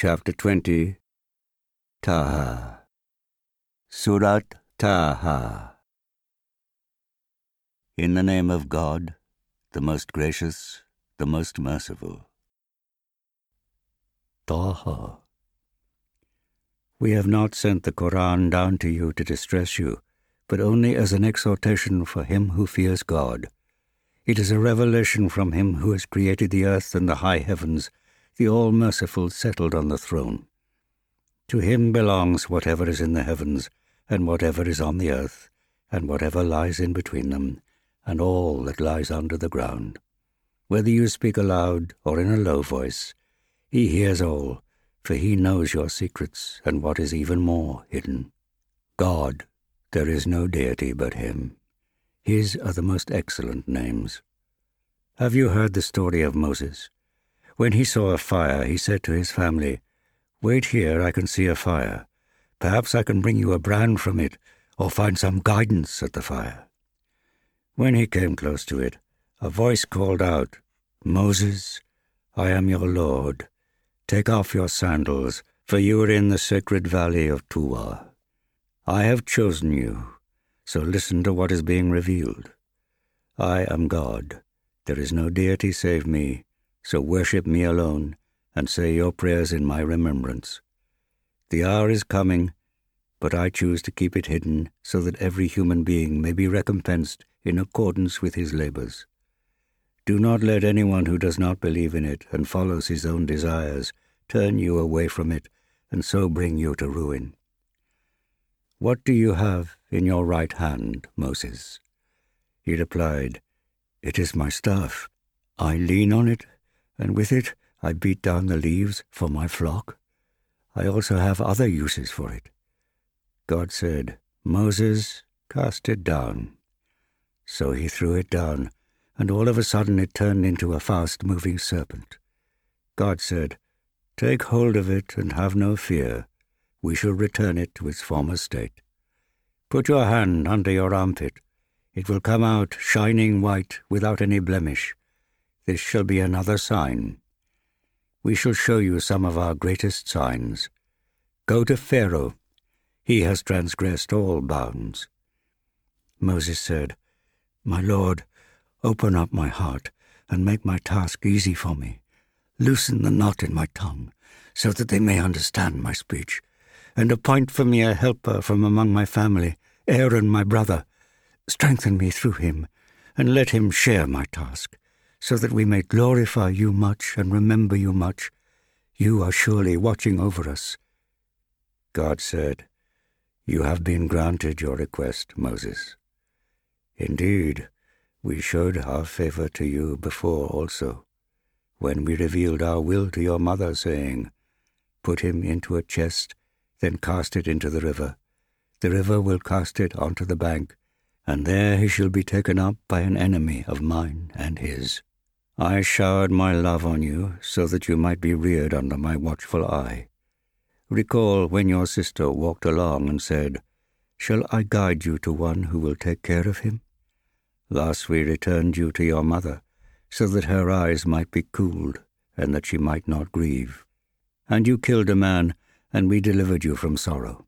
Chapter 20 Taha Surat Taha In the name of God, the most gracious, the most merciful. Taha We have not sent the Koran down to you to distress you, but only as an exhortation for him who fears God. It is a revelation from him who has created the earth and the high heavens, the all merciful settled on the throne. To him belongs whatever is in the heavens, and whatever is on the earth, and whatever lies in between them, and all that lies under the ground. Whether you speak aloud or in a low voice, he hears all, for he knows your secrets and what is even more hidden. God there is no deity but him. His are the most excellent names. Have you heard the story of Moses? When he saw a fire, he said to his family, Wait here, I can see a fire. Perhaps I can bring you a brand from it, or find some guidance at the fire. When he came close to it, a voice called out, Moses, I am your Lord. Take off your sandals, for you are in the sacred valley of Tuwa. I have chosen you, so listen to what is being revealed. I am God. There is no deity save me, so worship me alone and say your prayers in my remembrance. The hour is coming, but I choose to keep it hidden so that every human being may be recompensed in accordance with his labors. Do not let anyone who does not believe in it and follows his own desires turn you away from it and so bring you to ruin. What do you have in your right hand, Moses? He replied, It is my staff. I lean on it, and with it I beat down the leaves for my flock. I also have other uses for it. God said, Moses, cast it down. So he threw it down, and all of a sudden it turned into a fast moving serpent. God said, Take hold of it and have no fear we shall return it to its former state. Put your hand under your armpit. It will come out shining white without any blemish. This shall be another sign. We shall show you some of our greatest signs. Go to Pharaoh. He has transgressed all bounds. Moses said, My Lord, open up my heart and make my task easy for me. Loosen the knot in my tongue so that they may understand my speech and appoint for me a helper from among my family, Aaron my brother. Strengthen me through him, and let him share my task, so that we may glorify you much and remember you much. You are surely watching over us. God said, You have been granted your request, Moses. Indeed, we showed our favor to you before also, when we revealed our will to your mother, saying, Put him into a chest then cast it into the river. The river will cast it onto the bank, and there he shall be taken up by an enemy of mine and his. I showered my love on you so that you might be reared under my watchful eye. Recall when your sister walked along and said, Shall I guide you to one who will take care of him? Thus we returned you to your mother, so that her eyes might be cooled, and that she might not grieve. And you killed a man and we delivered you from sorrow.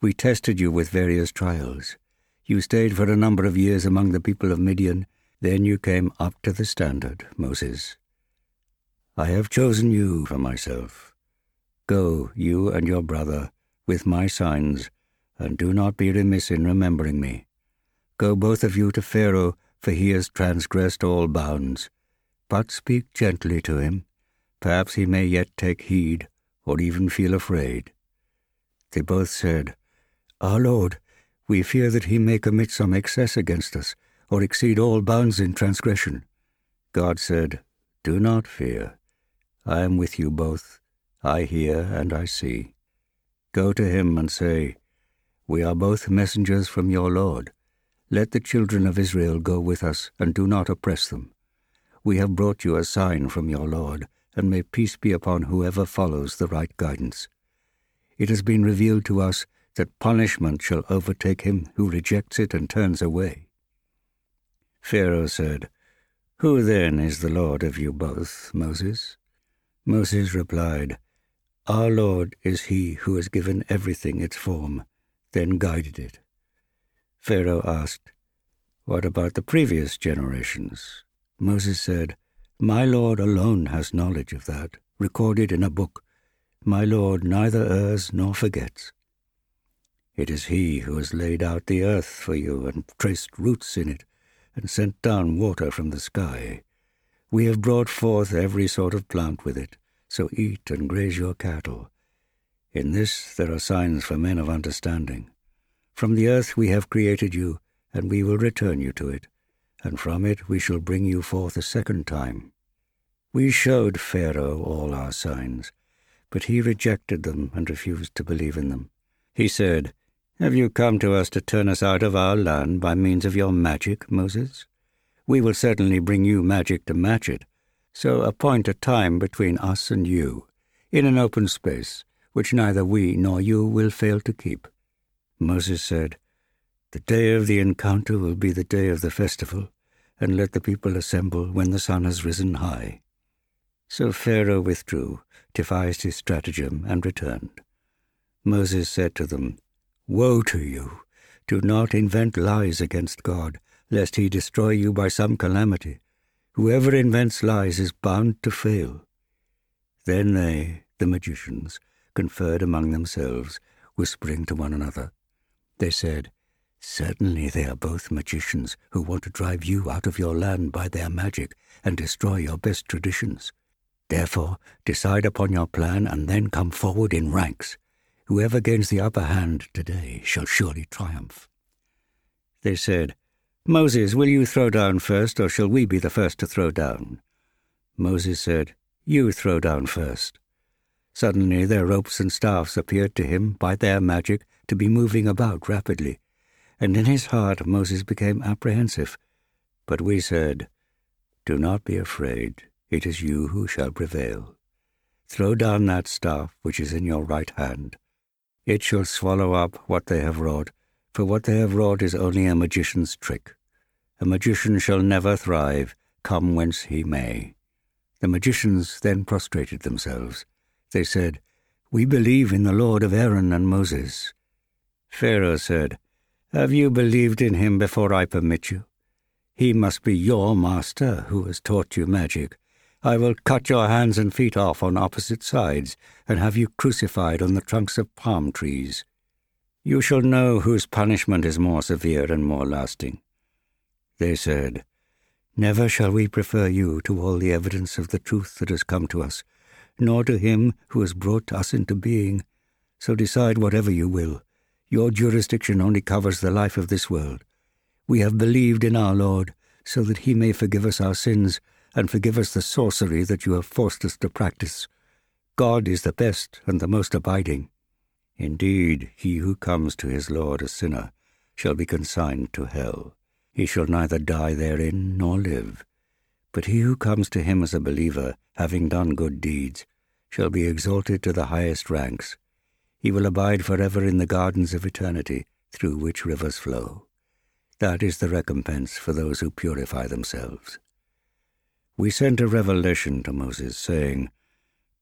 We tested you with various trials. You stayed for a number of years among the people of Midian. Then you came up to the standard, Moses. I have chosen you for myself. Go, you and your brother, with my signs, and do not be remiss in remembering me. Go both of you to Pharaoh, for he has transgressed all bounds. But speak gently to him. Perhaps he may yet take heed or even feel afraid. They both said, Our Lord, we fear that he may commit some excess against us, or exceed all bounds in transgression. God said, Do not fear. I am with you both. I hear and I see. Go to him and say, We are both messengers from your Lord. Let the children of Israel go with us, and do not oppress them. We have brought you a sign from your Lord and may peace be upon whoever follows the right guidance. It has been revealed to us that punishment shall overtake him who rejects it and turns away. Pharaoh said, Who then is the Lord of you both, Moses? Moses replied, Our Lord is He who has given everything its form, then guided it. Pharaoh asked, What about the previous generations? Moses said, My Lord alone has knowledge of that, recorded in a book. My Lord neither errs nor forgets. It is He who has laid out the earth for you and traced routes in it, and sent down water from the sky. We have brought forth every sort of plant with it, so eat and graze your cattle. In this there are signs for men of understanding. From the earth we have created you, and we will return you to it, and from it we shall bring you forth a second time. We showed Pharaoh all our signs, but he rejected them and refused to believe in them. He said, Have you come to us to turn us out of our land by means of your magic, Moses? We will certainly bring you magic to match it, so appoint a time between us and you, in an open space, which neither we nor you will fail to keep. Moses said, The day of the encounter will be the day of the festival, and let the people assemble when the sun has risen high. So Pharaoh withdrew, devised his stratagem, and returned. Moses said to them, Woe to you! Do not invent lies against God, lest he destroy you by some calamity. Whoever invents lies is bound to fail. Then they, the magicians, conferred among themselves, whispering to one another. They said, Certainly they are both magicians who want to drive you out of your land by their magic and destroy your best traditions. Therefore, decide upon your plan and then come forward in ranks. Whoever gains the upper hand today shall surely triumph. They said, Moses, will you throw down first, or shall we be the first to throw down? Moses said, You throw down first. Suddenly their ropes and staffs appeared to him, by their magic, to be moving about rapidly, and in his heart Moses became apprehensive. But we said, Do not be afraid, it is you who shall prevail. Throw down that staff which is in your right hand. It shall swallow up what they have wrought, for what they have wrought is only a magician's trick. A magician shall never thrive, come whence he may. The magicians then prostrated themselves. They said, We believe in the Lord of Aaron and Moses. Pharaoh said, Have you believed in him before I permit you? He must be your master who has taught you magic. I will cut your hands and feet off on opposite sides, and have you crucified on the trunks of palm trees. You shall know whose punishment is more severe and more lasting. They said, Never shall we prefer you to all the evidence of the truth that has come to us, nor to him who has brought us into being. So decide whatever you will. Your jurisdiction only covers the life of this world. We have believed in our Lord, so that he may forgive us our sins and forgive us the sorcery that you have forced us to practice. God is the best and the most abiding. Indeed, he who comes to his Lord a sinner shall be consigned to hell. He shall neither die therein nor live. But he who comes to him as a believer, having done good deeds, shall be exalted to the highest ranks. He will abide forever in the gardens of eternity, through which rivers flow. That is the recompense for those who purify themselves. We sent a revelation to Moses, saying,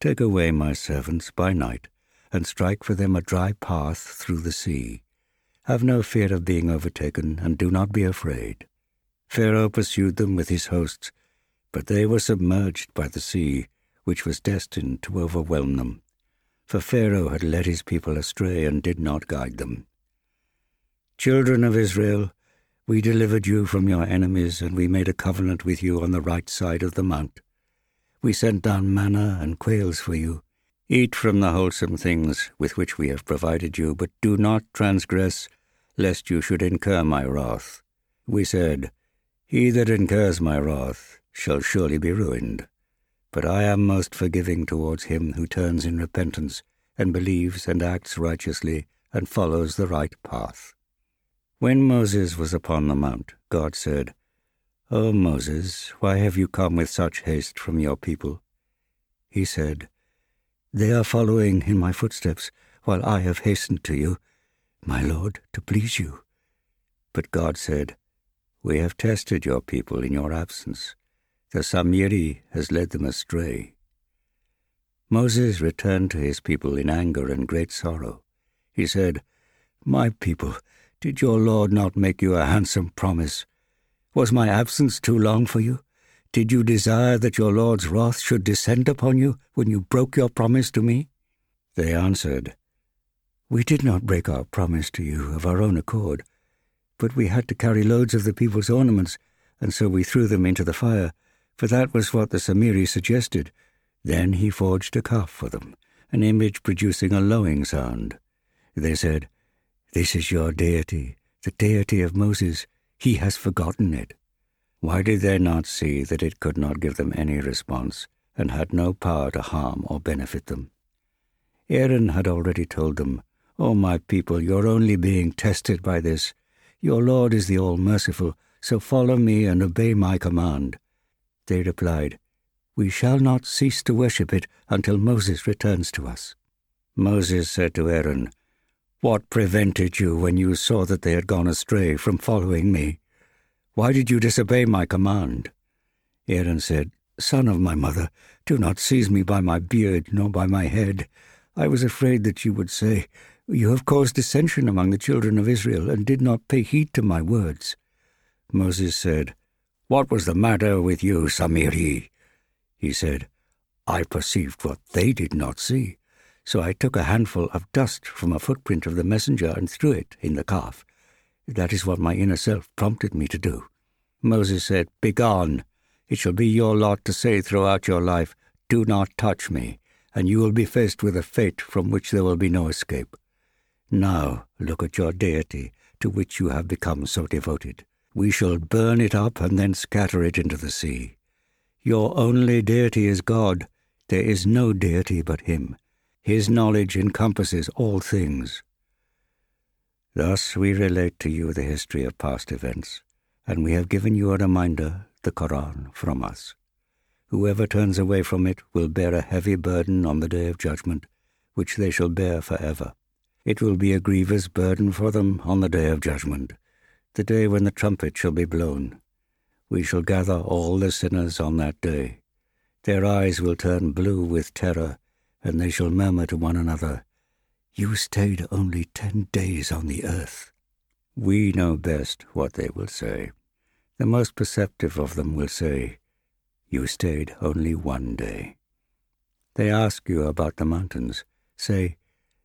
Take away my servants by night, and strike for them a dry path through the sea. Have no fear of being overtaken, and do not be afraid. Pharaoh pursued them with his hosts, but they were submerged by the sea, which was destined to overwhelm them. For Pharaoh had led his people astray and did not guide them. Children of Israel, we delivered you from your enemies, and we made a covenant with you on the right side of the mount. We sent down manna and quails for you, Eat from the wholesome things with which we have provided you, but do not transgress, lest you should incur my wrath. We said, He that incurs my wrath shall surely be ruined. But I am most forgiving towards him who turns in repentance, and believes and acts righteously, and follows the right path. When Moses was upon the mount, God said, O Moses, why have you come with such haste from your people? He said, they are following in my footsteps, while I have hastened to you, my Lord, to please you. But God said, We have tested your people in your absence. The Samiri has led them astray. Moses returned to his people in anger and great sorrow. He said, My people, did your Lord not make you a handsome promise? Was my absence too long for you? Did you desire that your Lord's wrath should descend upon you when you broke your promise to me? They answered, We did not break our promise to you of our own accord, but we had to carry loads of the people's ornaments, and so we threw them into the fire, for that was what the Samiri suggested. Then he forged a calf for them, an image producing a lowing sound. They said, This is your deity, the deity of Moses. He has forgotten it. Why did they not see that it could not give them any response, and had no power to harm or benefit them? Aaron had already told them, O my people, you're only being tested by this. Your Lord is the All-Merciful, so follow me and obey my command. They replied, We shall not cease to worship it until Moses returns to us. Moses said to Aaron, What prevented you when you saw that they had gone astray from following me? Why did you disobey my command? Aaron said, Son of my mother, do not seize me by my beard nor by my head. I was afraid that you would say, You have caused dissension among the children of Israel, and did not pay heed to my words. Moses said, What was the matter with you, Samiri? He said, I perceived what they did not see. So I took a handful of dust from a footprint of the messenger and threw it in the calf. That is what my inner self prompted me to do. Moses said, Begone! It shall be your lot to say throughout your life, Do not touch me, and you will be faced with a fate from which there will be no escape. Now look at your deity, to which you have become so devoted. We shall burn it up and then scatter it into the sea. Your only deity is God. There is no deity but Him. His knowledge encompasses all things. Thus we relate to you the history of past events, and we have given you a reminder, the Koran, from us. Whoever turns away from it will bear a heavy burden on the day of judgment, which they shall bear forever. It will be a grievous burden for them on the day of judgment, the day when the trumpet shall be blown. We shall gather all the sinners on that day. Their eyes will turn blue with terror, and they shall murmur to one another, you stayed only ten days on the earth. We know best what they will say. The most perceptive of them will say, You stayed only one day. They ask you about the mountains. Say,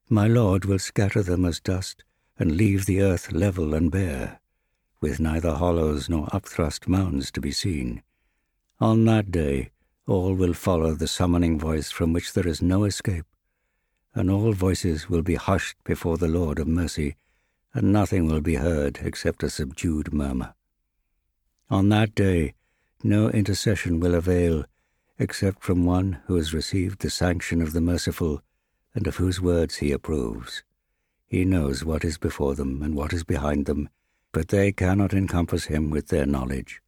My Lord will scatter them as dust and leave the earth level and bare, with neither hollows nor upthrust mounds to be seen. On that day, all will follow the summoning voice from which there is no escape and all voices will be hushed before the Lord of mercy, and nothing will be heard except a subdued murmur. On that day, no intercession will avail except from one who has received the sanction of the merciful and of whose words he approves. He knows what is before them and what is behind them, but they cannot encompass him with their knowledge.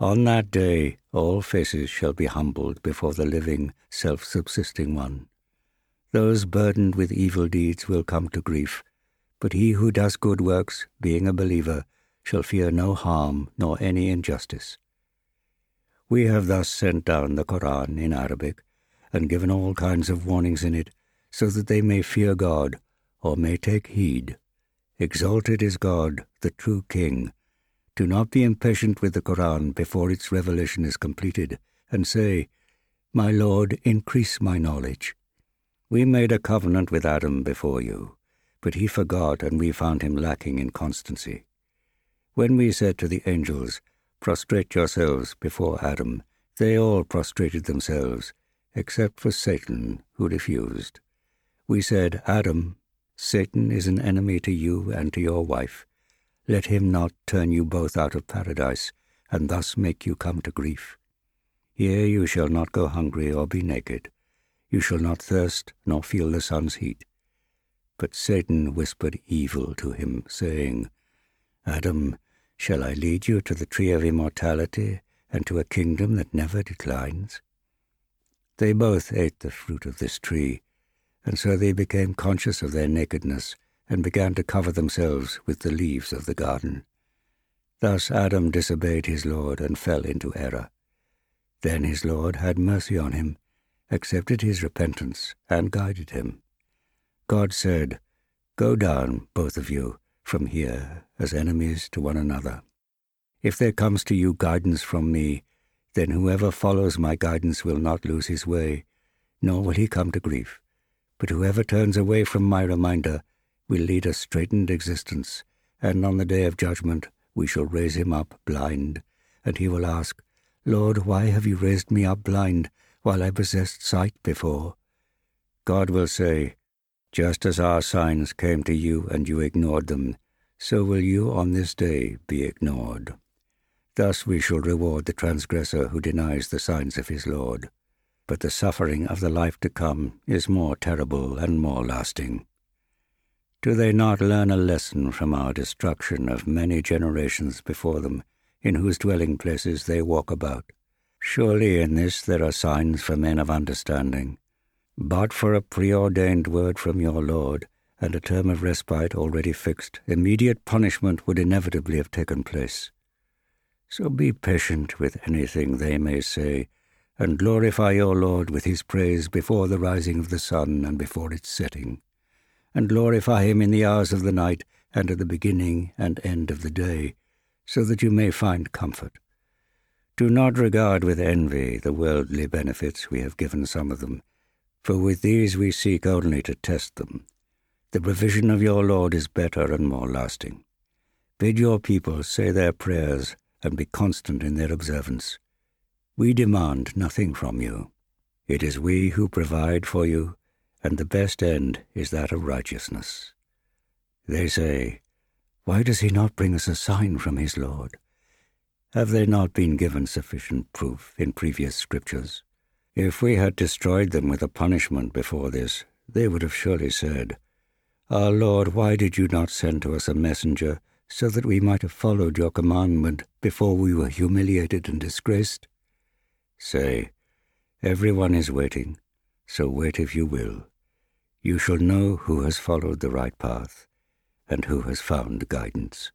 On that day all faces shall be humbled before the living, self-subsisting one. Those burdened with evil deeds will come to grief, but he who does good works, being a believer, shall fear no harm nor any injustice. We have thus sent down the Koran in Arabic and given all kinds of warnings in it, so that they may fear God or may take heed. Exalted is God, the true King. Do not be impatient with the Koran before its revelation is completed, and say, My Lord, increase my knowledge. We made a covenant with Adam before you, but he forgot and we found him lacking in constancy. When we said to the angels, Prostrate yourselves before Adam, they all prostrated themselves, except for Satan, who refused. We said, Adam, Satan is an enemy to you and to your wife. Let him not turn you both out of paradise, and thus make you come to grief. Here you shall not go hungry or be naked you shall not thirst nor feel the sun's heat. But Satan whispered evil to him, saying, Adam, shall I lead you to the tree of immortality and to a kingdom that never declines? They both ate the fruit of this tree, and so they became conscious of their nakedness and began to cover themselves with the leaves of the garden. Thus Adam disobeyed his Lord and fell into error. Then his Lord had mercy on him accepted his repentance, and guided him. God said, Go down, both of you, from here as enemies to one another. If there comes to you guidance from me, then whoever follows my guidance will not lose his way, nor will he come to grief. But whoever turns away from my reminder will lead a straitened existence, and on the day of judgment we shall raise him up blind, and he will ask, Lord, why have you raised me up blind while I possessed sight before? God will say, Just as our signs came to you and you ignored them, so will you on this day be ignored. Thus we shall reward the transgressor who denies the signs of his Lord. But the suffering of the life to come is more terrible and more lasting. Do they not learn a lesson from our destruction of many generations before them, in whose dwelling places they walk about? Surely in this there are signs for men of understanding. But for a preordained word from your Lord, and a term of respite already fixed, immediate punishment would inevitably have taken place. So be patient with anything they may say, and glorify your Lord with his praise before the rising of the sun and before its setting, and glorify him in the hours of the night and at the beginning and end of the day, so that you may find comfort. Do not regard with envy the worldly benefits we have given some of them, for with these we seek only to test them. The provision of your Lord is better and more lasting. Bid your people say their prayers and be constant in their observance. We demand nothing from you. It is we who provide for you, and the best end is that of righteousness. They say, Why does he not bring us a sign from his Lord? Have they not been given sufficient proof in previous scriptures? If we had destroyed them with a punishment before this, they would have surely said, Our Lord, why did you not send to us a messenger so that we might have followed your commandment before we were humiliated and disgraced? Say, Everyone is waiting, so wait if you will. You shall know who has followed the right path and who has found guidance.